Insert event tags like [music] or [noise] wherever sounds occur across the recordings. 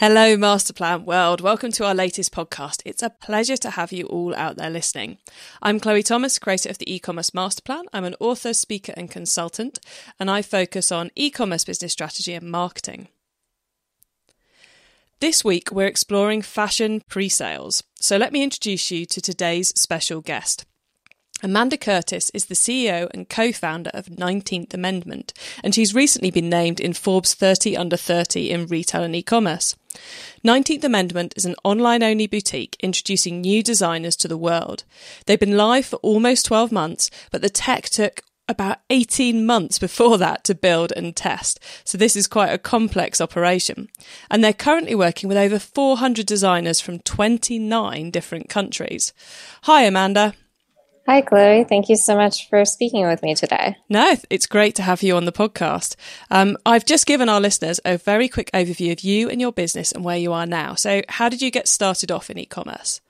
Hello, Masterplan World. Welcome to our latest podcast. It's a pleasure to have you all out there listening. I'm Chloe Thomas, creator of the e-commerce Masterplan. I'm an author, speaker, and consultant, and I focus on e-commerce business strategy and marketing. This week, we're exploring fashion pre-sales. So let me introduce you to today's special guest. Amanda Curtis is the CEO and co founder of 19th Amendment, and she's recently been named in Forbes 30 Under 30 in retail and e commerce. 19th Amendment is an online only boutique introducing new designers to the world. They've been live for almost 12 months, but the tech took about 18 months before [laughs] that to build and test. So this is quite a complex operation. And they're currently working with over 400 designers from 29 different countries. Hi, Amanda. Hi, Chloe. Thank you so much for speaking with me today. No, it's great to have you on the podcast. Um, I've just given our listeners a very quick overview of you and your business and where you are now. So, how did you get started off in e commerce?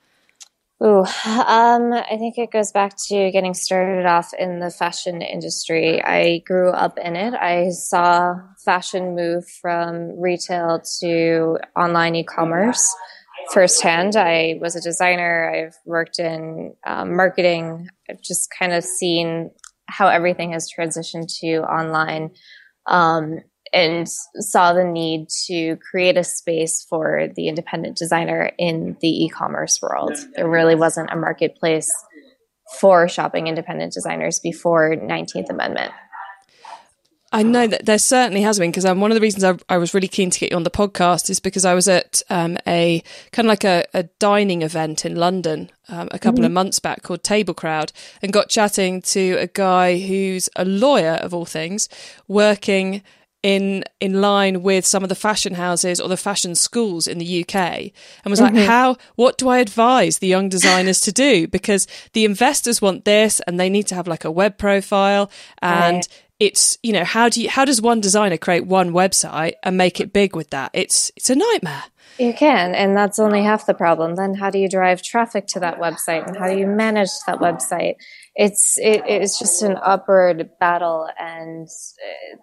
Ooh, um, I think it goes back to getting started off in the fashion industry. I grew up in it. I saw fashion move from retail to online e commerce firsthand. I was a designer. I've worked in um, marketing. I've just kind of seen how everything has transitioned to online, um, and saw the need to create a space for the independent designer in the e-commerce world. There really wasn't a marketplace for shopping independent designers before 19th Amendment. I know that there certainly has been because um, one of the reasons I, I, was really keen to get you on the podcast is because I was at um, a kind of like a, a, dining event in London um, a couple mm-hmm. of months back called Table Crowd and got chatting to a guy who's a lawyer of all things working in in line with some of the fashion houses or the fashion schools in the UK and was mm-hmm. like how what do I advise the young designers to do because the investors want this and they need to have like a web profile and right it's you know how do you how does one designer create one website and make it big with that? It's it's a nightmare. You can and that's only half the problem. Then how do you drive traffic to that website and how do you manage that website? It's it, it's just an upward battle and uh,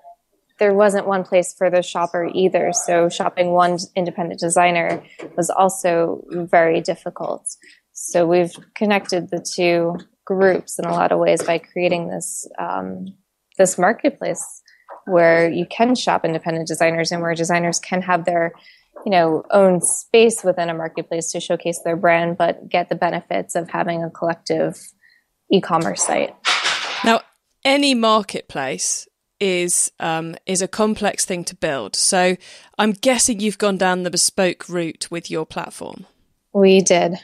there wasn't one place for the shopper either. So shopping one independent designer was also very difficult. So we've connected the two groups in a lot of ways by creating this um, this marketplace where you can shop independent designers and where designers can have their you know own space within a marketplace to showcase their brand but get the benefits of having a collective e-commerce site. Now any marketplace is um, is a complex thing to build. So i'm guessing you've gone down the bespoke route with your platform. We did.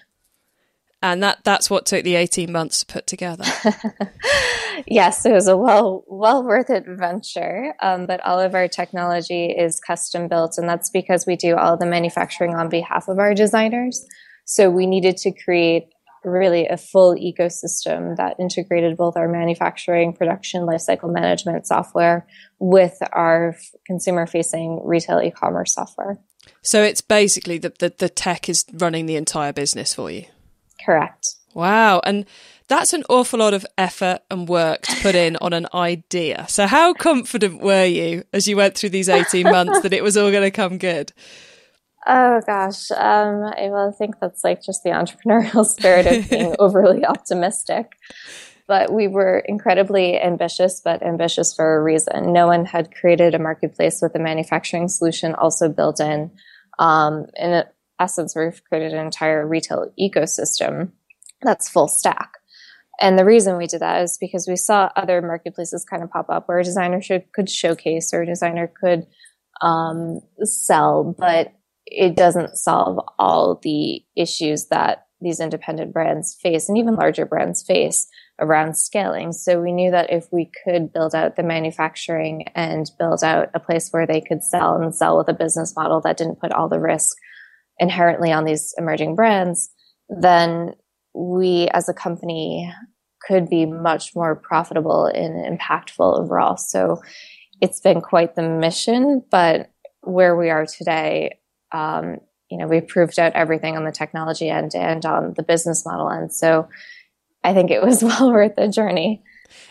And that that's what took the 18 months to put together [laughs] yes it was a well well worth it venture um, but all of our technology is custom built and that's because we do all the manufacturing on behalf of our designers so we needed to create really a full ecosystem that integrated both our manufacturing production lifecycle management software with our consumer facing retail e-commerce software so it's basically the, the, the tech is running the entire business for you Correct. Wow. And that's an awful lot of effort and work to put in on an idea. So, how confident were you as you went through these 18 months that it was all going to come good? Oh gosh, um, I, well, I think that's like just the entrepreneurial [laughs] spirit of being [laughs] overly optimistic. But we were incredibly ambitious, but ambitious for a reason. No one had created a marketplace with a manufacturing solution also built in. Um, and essence, we've created an entire retail ecosystem that's full stack. And the reason we did that is because we saw other marketplaces kind of pop up where a designer should, could showcase or a designer could um, sell, but it doesn't solve all the issues that these independent brands face and even larger brands face around scaling. So we knew that if we could build out the manufacturing and build out a place where they could sell and sell with a business model that didn't put all the risk inherently on these emerging brands, then we as a company could be much more profitable and impactful overall. So it's been quite the mission, but where we are today, um, you know, we've proved out everything on the technology end and on the business model end. So I think it was [laughs] well worth the journey.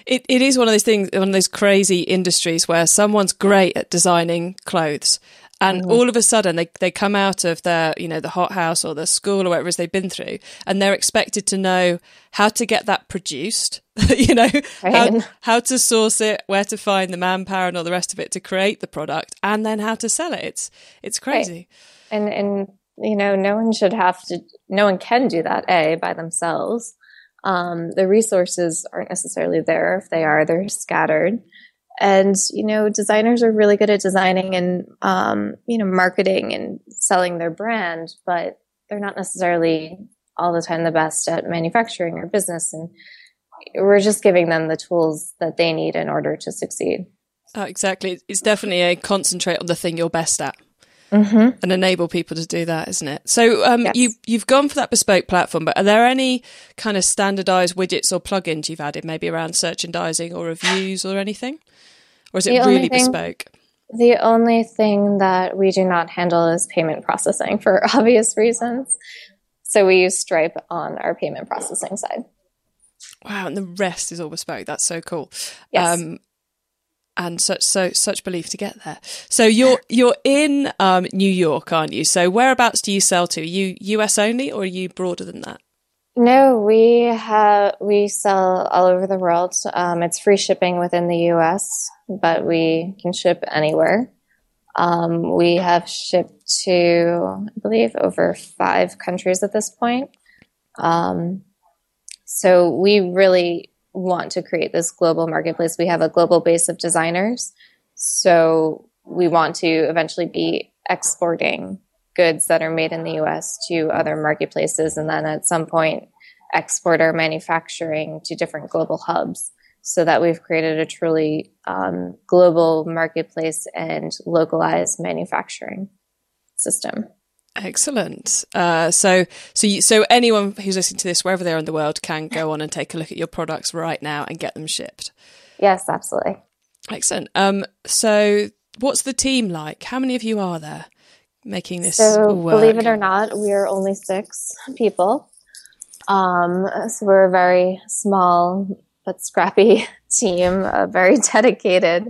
It, it is one of those things, one of those crazy industries where someone's great at designing clothes and mm-hmm. all of a sudden they, they come out of their you know the hothouse or the school or whatever it is they've been through and they're expected to know how to get that produced [laughs] you know how, how to source it where to find the manpower and all the rest of it to create the product and then how to sell it. It's it's crazy. Right. and and you know no one should have to no one can do that a by themselves. Um, the resources aren't necessarily there. If they are they're scattered and you know designers are really good at designing and um, you know marketing and selling their brand but they're not necessarily all the time the best at manufacturing or business. And we're just giving them the tools that they need in order to succeed. Oh, exactly. It's definitely a concentrate on the thing you're best at mm-hmm. and enable people to do that isn't it so um, yes. you, you've gone for that bespoke platform but are there any kind of standardized widgets or plugins you've added maybe around merchandising or reviews or anything or is it really thing, bespoke? The only thing that we do not handle is payment processing for [laughs] obvious reasons. So we use Stripe on our payment processing side. Wow, and the rest is all bespoke. That's so cool. Yes. Um, and such so such belief to get there. So you're you're in um, New York, aren't you? So whereabouts do you sell to? Are you US only, or are you broader than that? No, we have we sell all over the world. Um, it's free shipping within the U.S., but we can ship anywhere. Um, we have shipped to, I believe, over five countries at this point. Um, so we really want to create this global marketplace. We have a global base of designers, so we want to eventually be exporting goods that are made in the US to other marketplaces and then at some point export our manufacturing to different global hubs so that we've created a truly um, global marketplace and localized manufacturing system. Excellent. Uh, so, so, you, so anyone who's listening to this, wherever they are in the world, can go on and take a look at your products right now and get them shipped. Yes, absolutely. Excellent. Um, so, what's the team like? How many of you are there? making this so work? believe it or not we are only six people um, so we're a very small but scrappy [laughs] team of very [laughs] dedicated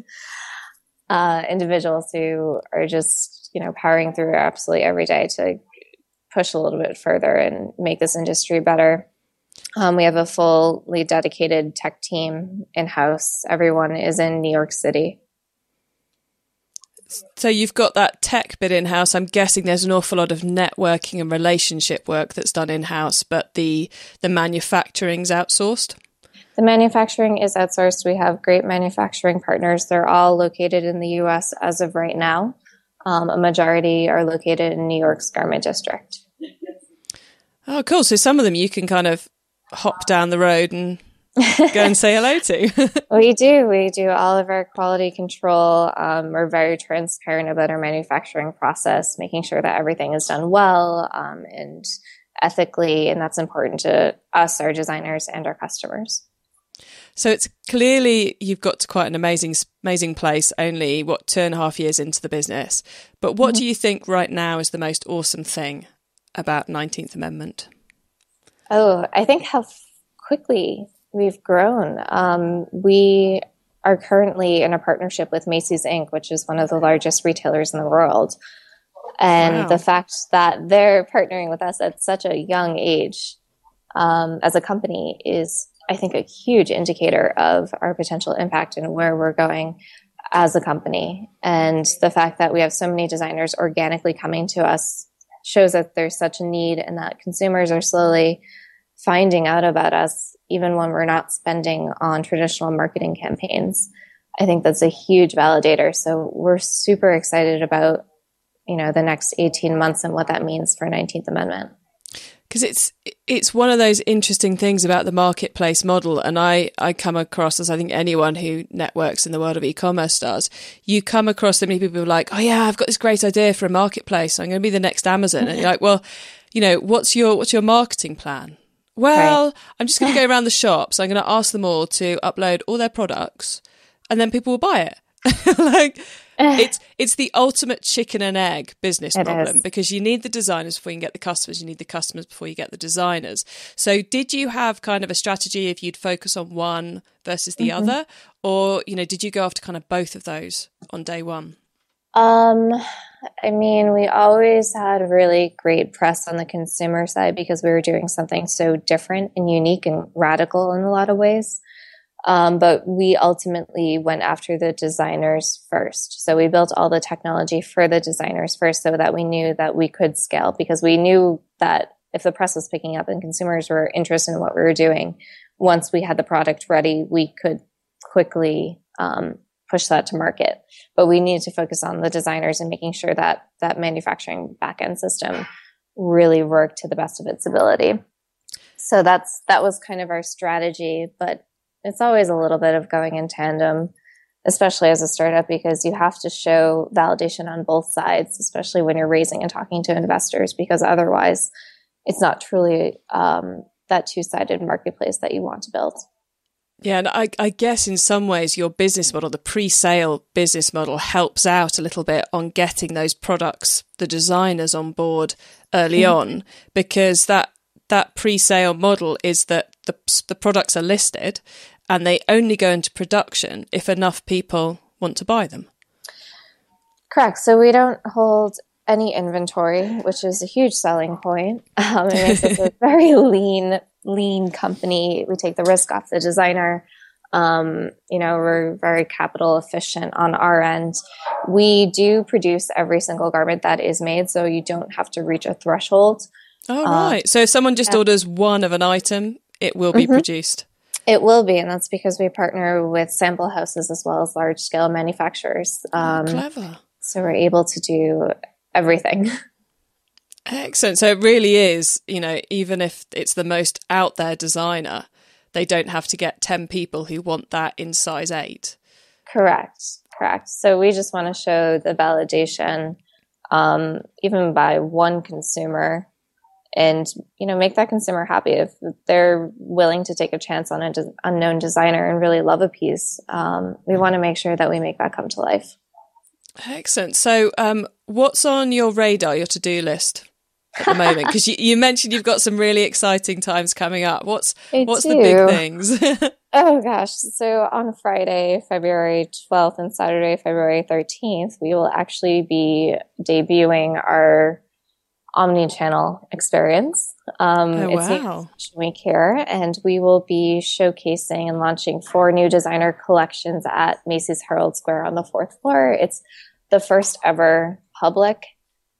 uh, individuals who are just you know powering through absolutely every day to push a little bit further and make this industry better um, we have a fully dedicated tech team in house everyone is in new york city so you've got that tech bit in house. I'm guessing there's an awful lot of networking and relationship work that's done in house, but the the manufacturing's outsourced. The manufacturing is outsourced. We have great manufacturing partners. They're all located in the U.S. as of right now. Um, a majority are located in New York's Garment District. Oh, cool! So some of them you can kind of hop down the road and go and say hello to. [laughs] we do. We do all of our quality control. Um, we're very transparent about our manufacturing process, making sure that everything is done well um, and ethically. And that's important to us, our designers, and our customers. So it's clearly you've got to quite an amazing, amazing place. Only what two and a half years into the business, but what mm-hmm. do you think right now is the most awesome thing about Nineteenth Amendment? Oh, I think how quickly We've grown. Um, we are currently in a partnership with Macy's Inc., which is one of the largest retailers in the world. And wow. the fact that they're partnering with us at such a young age um, as a company is, I think, a huge indicator of our potential impact and where we're going as a company. And the fact that we have so many designers organically coming to us shows that there's such a need and that consumers are slowly finding out about us even when we're not spending on traditional marketing campaigns. I think that's a huge validator. So we're super excited about, you know, the next 18 months and what that means for 19th Amendment. Because it's it's one of those interesting things about the marketplace model, and I, I come across as I think anyone who networks in the world of e-commerce does. You come across so many people are like, oh yeah, I've got this great idea for a marketplace. I'm going to be the next Amazon, and you're like, well, you know, what's your what's your marketing plan? Well, right. I'm just going to go around the shops. I'm going to ask them all to upload all their products and then people will buy it. [laughs] like [laughs] it's it's the ultimate chicken and egg business It problem is. because you need the designers before you can get the customers. You need the customers before you get the designers. So, did you have kind of a strategy if you'd focus on one versus the Mm-hmm. other, or you know, did you go after kind of both of those on day one? Um, I mean, we always had really great press on the consumer side because we were doing something so different and unique and radical in a lot of ways. Um, but we ultimately went after the designers first. So we built all the technology for the designers first so that we knew that we could scale because we knew that if the press was picking up and consumers were interested in what we were doing, once we had the product ready, we could quickly um, push that to market. But we needed to focus on the designers and making sure that that manufacturing backend system really worked to the best of its ability. So that's that was kind of our strategy, but it's always a little bit of going in tandem, especially as a startup, because you have to show validation on both sides, especially when you're raising and talking to investors, because otherwise it's not truly um, that two sided marketplace that you want to build. Yeah, and I, I guess in some ways your business model, the pre-sale business model, helps out a little bit on getting those products, the designers on board early on, because that that pre-sale model is that the the products are listed, and they only go into production if enough people want to buy them. Correct. So we don't hold any inventory, which is a huge selling point. Um, it makes us a [laughs] very lean, lean company. We take the risk off the designer. Um, you know, we're very capital efficient on our end. We do produce every single garment that is made, so you don't have to reach a threshold. Oh right. So if someone just yeah. orders one of an item, it will be produced. It will be, and that's because we partner with sample houses as well as large scale manufacturers. Um, Clever. so we're able to do everything. [laughs] Excellent. So it really is, you know, even if it's the most out there designer, they don't have to get 10 people who want that in size 8. Correct. Correct. So we just want to show the validation, um, even by one consumer, and you know, make that consumer happy. If they're willing to take a chance on an des- unknown designer and really love a piece, um, we want to make sure that we make that come to life. Excellent. So, um, what's on your radar, your to do list at the moment? Because you, you mentioned you've got some really exciting times coming up. What's I what's the big things? [laughs] Oh gosh. So on Friday, February 12th and Saturday, February 13th, we will actually be debuting our omni channel experience. Um, Oh, it's wow. Fashion Week here, and we will be showcasing and launching four new designer collections at Macy's Herald Square on the fourth floor. It's the first ever public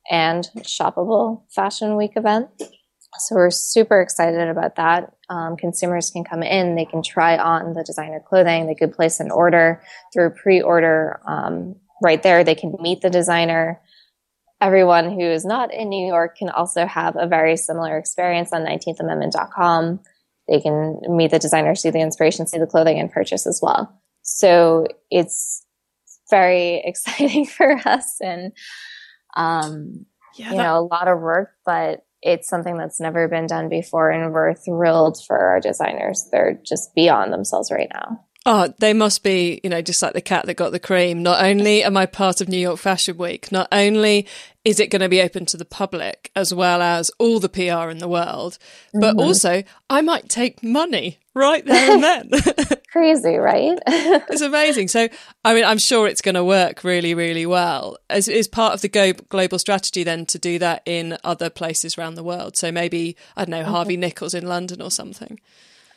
and shoppable Fashion Week event. So we're super excited about that. Um, consumers can come in, they can try on the designer clothing, they could place an order through pre-order um, right there. They can meet the designer. Everyone who is not in New York can also have a very similar experience on 19thAmendment.com. They can meet the designer, see the inspiration, see the clothing, and purchase as well. So it's very [laughs] exciting for us and um, yeah, you know, a lot of work, but it's something that's never been done before. And we're thrilled for our designers. They're just beyond themselves right now. Oh, they must be, you know, just like the cat that got the cream. Not only am I part of New York Fashion Week, not only is it going to be open to the public as well as all the PR in the world, but mm-hmm. also I might take money right there and then. [laughs] Crazy, right? [laughs] it's amazing. So, I mean, I'm sure it's going to work really, really well. As is part of the go- global strategy, then to do that in other places around the world. So maybe I don't know mm-hmm. Harvey Nichols in London or something.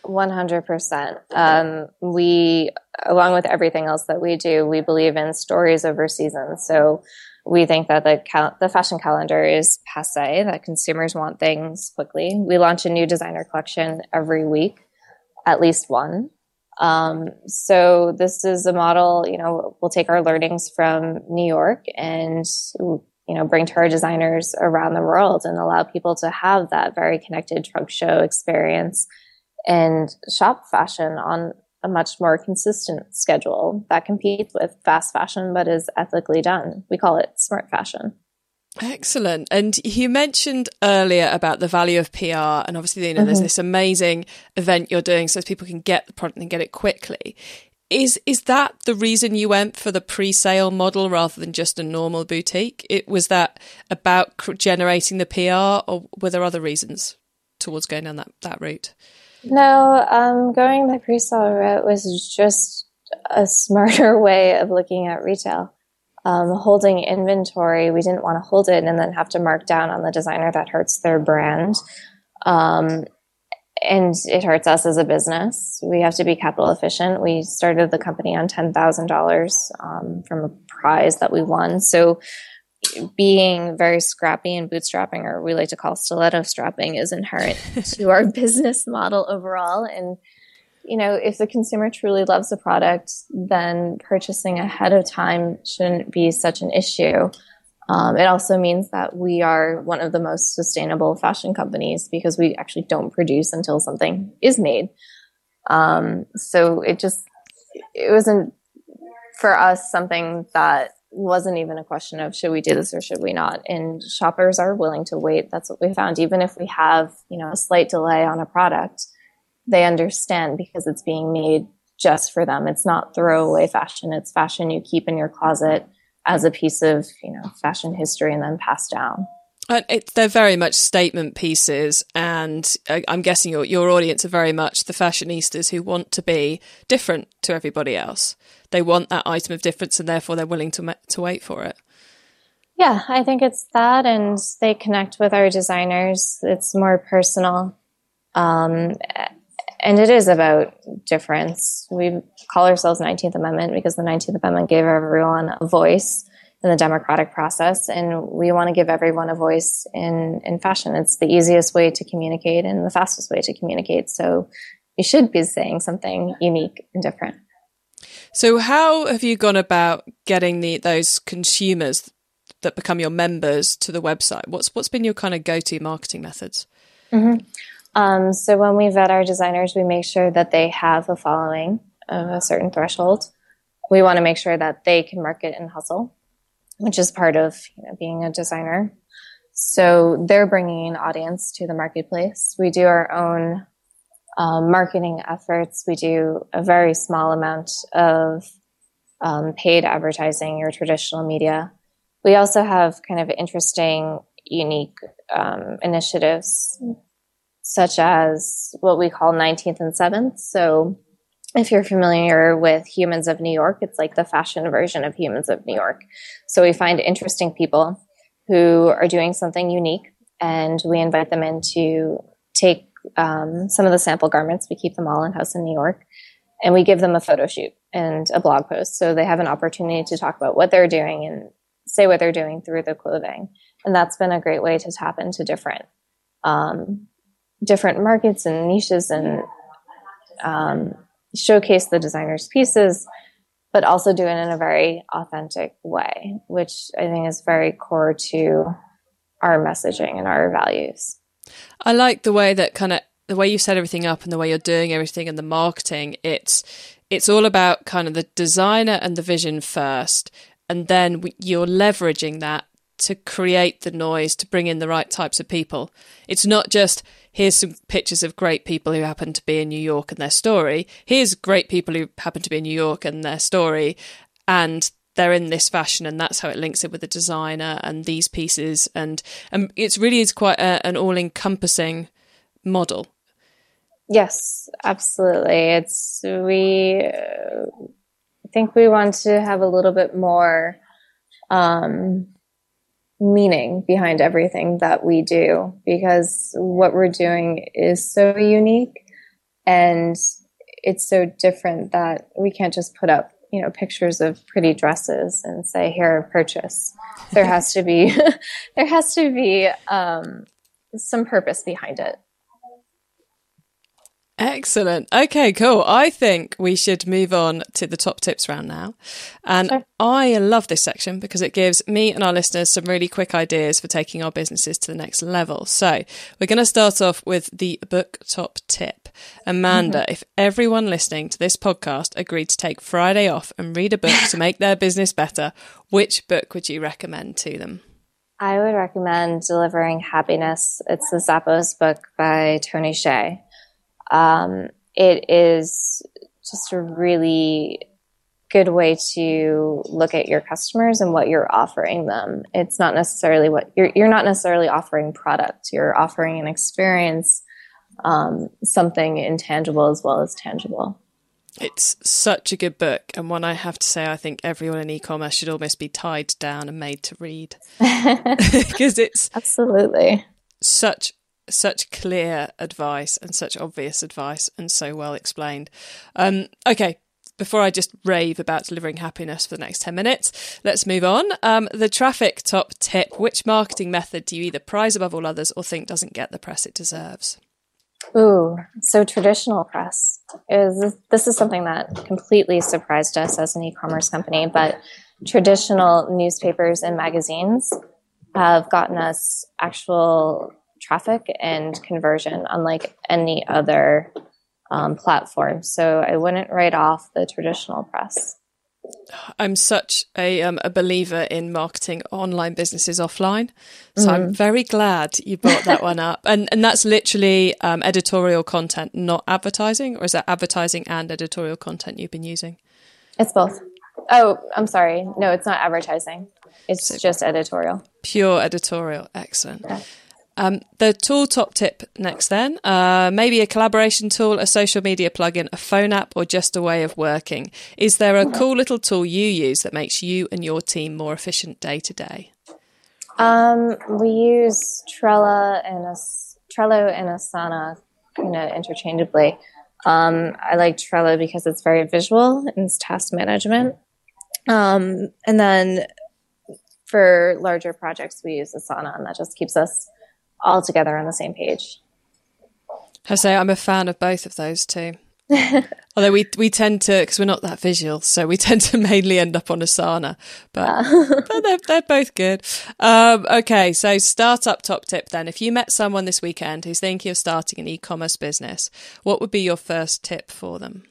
100%. Um, we, along with everything else that we do, we believe in stories over seasons. So we think that the cal- the fashion calendar is passe, that consumers want things quickly. We launch a new designer collection every week, at least one. Um, so this is a model, you know, we'll take our learnings from New York and, you know, bring to our designers around the world and allow people to have that very connected trunk show experience and shop fashion on a much more consistent schedule that competes with fast fashion but is ethically done. We call it smart fashion. Excellent. And you mentioned earlier about the value of PR, and obviously, you know, there's mm-hmm. this amazing event you're doing so people can get the product and get it quickly. is is that the reason you went for the pre-sale model rather than just a normal boutique? It was that about generating the PR, or were there other reasons towards going down that that route? No, um, going the pre-sale route was just a smarter [laughs] way of looking at retail. Um, holding inventory, we didn't want to hold it and then have to mark down on the designer that hurts their brand. Um, and it hurts us as a business. We have to be capital efficient. We started the company on $10,000 um, from a prize that we won. So being very scrappy and bootstrapping, or we like to call stiletto strapping, is inherent [laughs] to our business model overall. And, you know, if the consumer truly loves the product, then purchasing ahead of time shouldn't be such an issue. Um, it also means that we are one of the most sustainable fashion companies because we actually don't produce until something is made. Um, so it just, it wasn't for us something that wasn't even a question of should we do this or should we not. And shoppers are willing to wait. That's what we found. Even if we have, you know, a slight delay on a product, they understand because it's being made just for them. It's not throwaway fashion. It's fashion you keep in your closet as a piece of you know fashion history and then passed down. It, they're very much statement pieces, and I'm guessing your your audience are very much the fashionistas who want to be different to everybody else. They want that item of difference, and therefore they're willing to to wait for it. Yeah, I think it's that, and they connect with our designers. It's more personal. Um, and it is about difference. We call ourselves 19th Amendment because the 19th Amendment gave everyone a voice in the democratic process, and we want to give everyone a voice in in fashion. It's the easiest way to communicate and the fastest way to communicate. So you should be saying something unique and different. So, how have you gone about getting the those consumers that become your members to the website? What's what's been your kind of go to marketing methods? Mm-hmm. Um, so when we vet our designers, we make sure that they have a following of a certain threshold. We want to make sure that they can market and hustle, which is part of you know, being a designer. So they're bringing an audience to the marketplace. We do our own um, marketing efforts. We do a very small amount of um, paid advertising or traditional media. We also have kind of interesting, unique um, initiatives such as what we call 19th and 7th. So if you're familiar with Humans of New York, it's like the fashion version of Humans of New York. So we find interesting people who are doing something unique and we invite them in to take um, some of the sample garments. We keep them all in house in New York and we give them a photo shoot and a blog post. So they have an opportunity to talk about what they're doing and say what they're doing through the clothing. And that's been a great way to tap into different um, different markets and niches and um, showcase the designer's pieces, but also do it in a very authentic way, which I think is very core to our messaging and our values. I like the way that kind of the way you set everything up and the way you're doing everything and the marketing. It's it's all about kind of the designer and the vision first, and then you're leveraging that to create the noise to bring in the right types of people. It's not just here's some pictures of great people who happen to be in New York and their story. Here's great people who happen to be in New York and their story. And they're in this fashion and that's how it links it with the designer and these pieces. And and it's really is quite a, an all encompassing model. Yes absolutely. It's we uh, think we want to have a little bit more um meaning behind everything that we do because what we're doing is so unique and it's so different that we can't just put up you know pictures of pretty dresses and say here purchase there has to be [laughs] there has to be um, some purpose behind it Excellent. Okay, cool. I think we should move on to the top tips round now. And sure. I love this section because it gives me and our listeners some really quick ideas for taking our businesses to the next level. So we're going to start off with the book top tip. Amanda, mm-hmm. if everyone listening to this podcast agreed to take Friday off and read a book to make their business better, which book would you recommend to them? I would recommend Delivering Happiness. It's the Zappos book by Tony Hsieh. Um, it is just a really good way to look at your customers and what you're offering them. It's not necessarily what you're you're not necessarily offering product. You're offering an experience, um, something intangible as well as tangible. It's such a good book, and one I have to say, I think everyone in e-commerce should almost be tied down and made to read [laughs] [laughs] because it's absolutely such such clear advice and such obvious advice and so well explained. Um, okay, before I just rave about delivering happiness for the next 10 minutes, let's move on. Um, the traffic top tip which marketing method do you either prize above all others or think doesn't get the press it deserves? Ooh, so traditional press is this is something that completely surprised us as an e-commerce company, but traditional newspapers and magazines have gotten us actual traffic and conversion unlike any other um, platform. So I wouldn't write off the traditional press. I'm such a um, a believer in marketing online businesses offline, so mm. I'm very glad you brought that one up. And and that's literally um, editorial content, not advertising, or is that advertising and editorial content you've been using? It's both. Oh, I'm sorry. No, it's not advertising. It's so just editorial. Pure editorial. Excellent. Um, the tool top tip next, then. Uh, maybe a collaboration tool, a social media plugin, a phone app, or just a way of working. Is there a cool little tool you use that makes you and your team more efficient day to day? Um, we use Trello and As- Trello and Asana kind of interchangeably. Um, I like Trello because it's very visual and it's task management. Um, and then for larger projects, we use Asana, and that just keeps us all together on the same page. I say I'm a fan of both of those too. [laughs] Although we we tend to because we're not that visual, so we [laughs] tend to mainly end up on Asana, but, uh. [laughs] but they're they're both good. Um, okay, so startup top tip then. If you met someone this weekend who's thinking of starting an e-commerce business, what would be your first tip for them?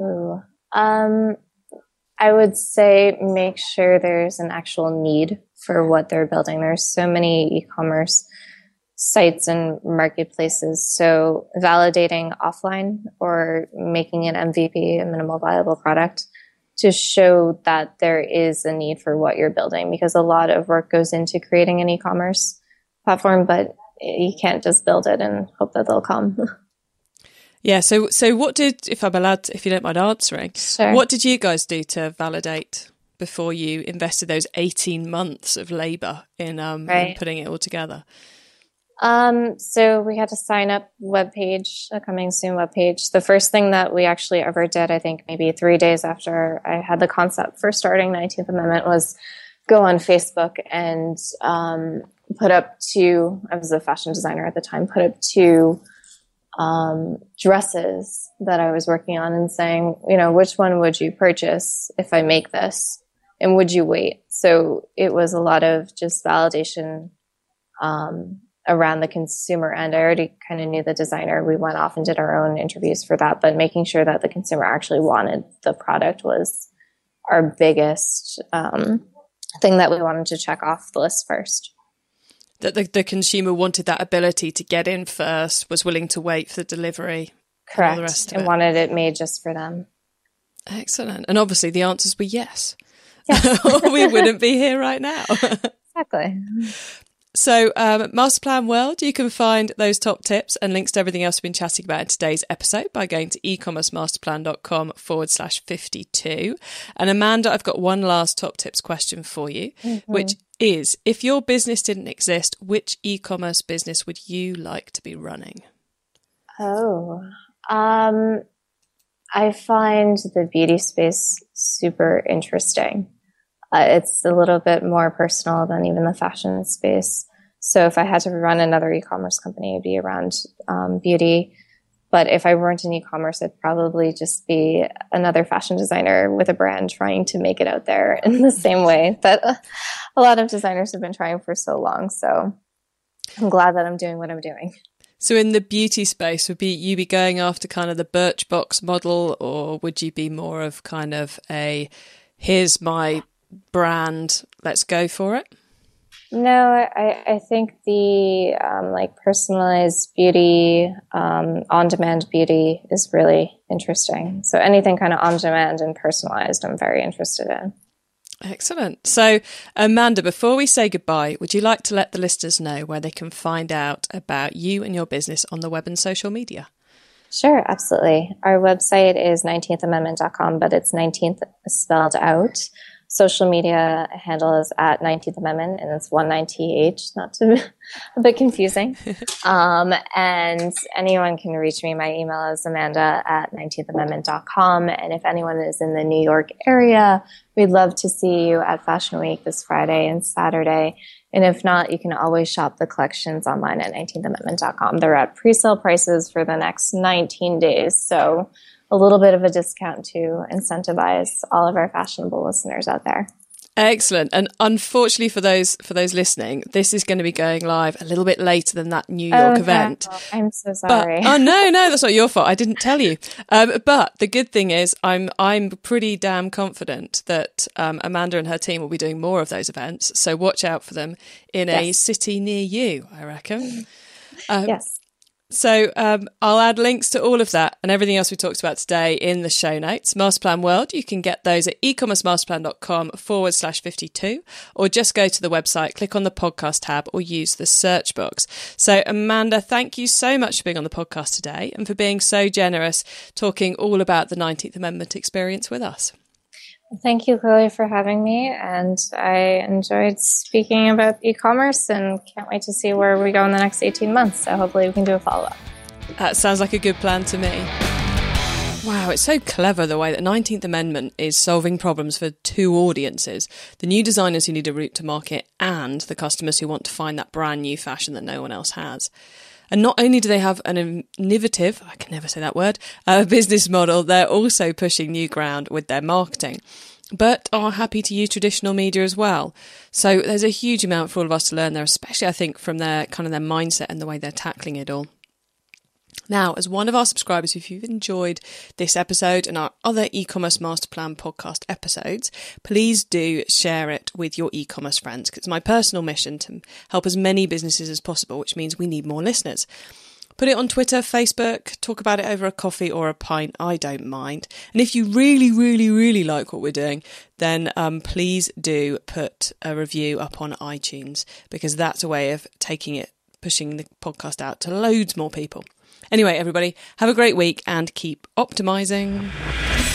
Ooh, um, I would say make sure there's an actual need for what they're building. There's so many e-commerce sites and marketplaces. So validating offline or making an MVP, a minimal viable product, to show that there is a need for what you're building because a lot of work goes into creating an e-commerce platform, but you can't just build it and hope that they'll come. [laughs] Yeah. So, so what did, if I'm allowed, if you don't mind answering, sure. what did you guys do to validate before you invested those 18 months of labor in, um, right. in putting it all together? Um, so we had to sign up web page, a coming soon web page. The first thing that we actually ever did, I think maybe three days after I had the concept for starting 19th Amendment was go on Facebook and um, put up two, I was a fashion designer at the time, put up two um, dresses that I was working on and saying, you know, which one would you purchase if I make this? And would you wait? So it was a lot of just validation um, around the consumer end. I already kind of knew the designer. We went off and did our own interviews for that, but making sure that the consumer actually wanted the product was our biggest um, thing that we wanted to check off the list first. That the, the consumer wanted that ability to get in first, was willing to wait for the delivery. Correct. And, and wanted it made just for them. Excellent. And obviously the answers were yes. yes. [laughs] we wouldn't be here right now. [laughs] exactly. So, um, Masterplan World, you can find those top tips and links to everything else we've been chatting about in today's episode by going to ecommercemasterplan.com forward slash 52. And Amanda, I've got one last top tips question for you, mm-hmm. which is if your business didn't exist, which e commerce business would you like to be running? Oh, um, I find the beauty space super interesting. Uh, it's a little bit more personal than even the fashion space. So if I had to run another e-commerce company, it'd be around um, beauty. But if I weren't in e-commerce, it'd probably just be another fashion designer with a brand trying to make it out there in the same way that a lot of designers have been trying for so long. So I'm glad that I'm doing what I'm doing. So in the beauty space, would be you be going after kind of the Birchbox model, or would you be more of kind of a here's my brand, let's go for it? No, I, I think the um, like personalized beauty, um, on demand beauty is really interesting. So anything kind of on demand and personalized, I'm very interested in. Excellent. So, Amanda, before we say goodbye, would you like to let the listeners know where they can find out about you and your business on the web and social media? Sure, absolutely. Our website is 19thamendment.com, but it's 19th spelled out social media handle is at 19th Amendment, and it's 19th, not to be [laughs] a bit confusing. [laughs] um, and anyone can reach me. My email is amanda at 19thamendment.com. And if anyone is in the New York area, we'd love to see you at Fashion Week this Friday and Saturday. And if not, you can always shop the collections online at 19thamendment.com. They're at pre-sale prices for the next 19 days. So a little bit of a discount to incentivize all of our fashionable listeners out there. Excellent. And unfortunately for those for those listening, this is going to be going live a little bit later than that New York oh, event. I'm so sorry. But, oh no, no, that's not your fault. I didn't tell you. Um, but the good thing is, I'm I'm pretty damn confident that um, Amanda and her team will be doing more of those events. So watch out for them in yes. a city near you. I reckon. [laughs] Um, yes. So um, I'll add links to all of that and everything else we talked about today in the show notes. Masterplan World, you can get those at ecommercemasterplan.com forward slash 52, or just go to the website, click on the podcast tab, or use the search box. So, Amanda, thank you so much for being on the podcast today and for being so generous talking all about the 19th Amendment experience with us. Thank you, Chloe, for having me. And I enjoyed speaking about e commerce and can't wait to see where we go in the next 18 months. So hopefully we can do a follow up. That sounds like a good plan to me. Wow, it's so clever the way that 19th Amendment is solving problems for two audiences the new designers who need a route to market and the customers who want to find that brand new fashion that no one else has. And not only do they have an innovative, I can never say that word, uh, [laughs] business model, they're also pushing new ground with their marketing, but are happy to use traditional media as well. So there's a huge amount for all of us to learn there, especially I think from their kind of their mindset and the way they're tackling it all. Now, as one of our subscribers, if you've enjoyed this episode and our other e-commerce master plan podcast episodes, please do share it with your e-commerce friends because it's my personal mission to help as many businesses as possible, which means we need more listeners. Put it on Twitter, Facebook, talk about it over a coffee or a pint. I don't mind. And if you really, really, really like what we're doing, then um, please do put a review up on iTunes because that's a way of taking it, pushing the podcast out to loads more people. Anyway, everybody, have a great week and keep optimizing.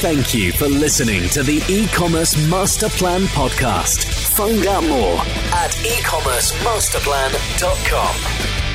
Thank you for listening to the e-commerce master plan podcast. Find out more at ecommercemasterplan.com.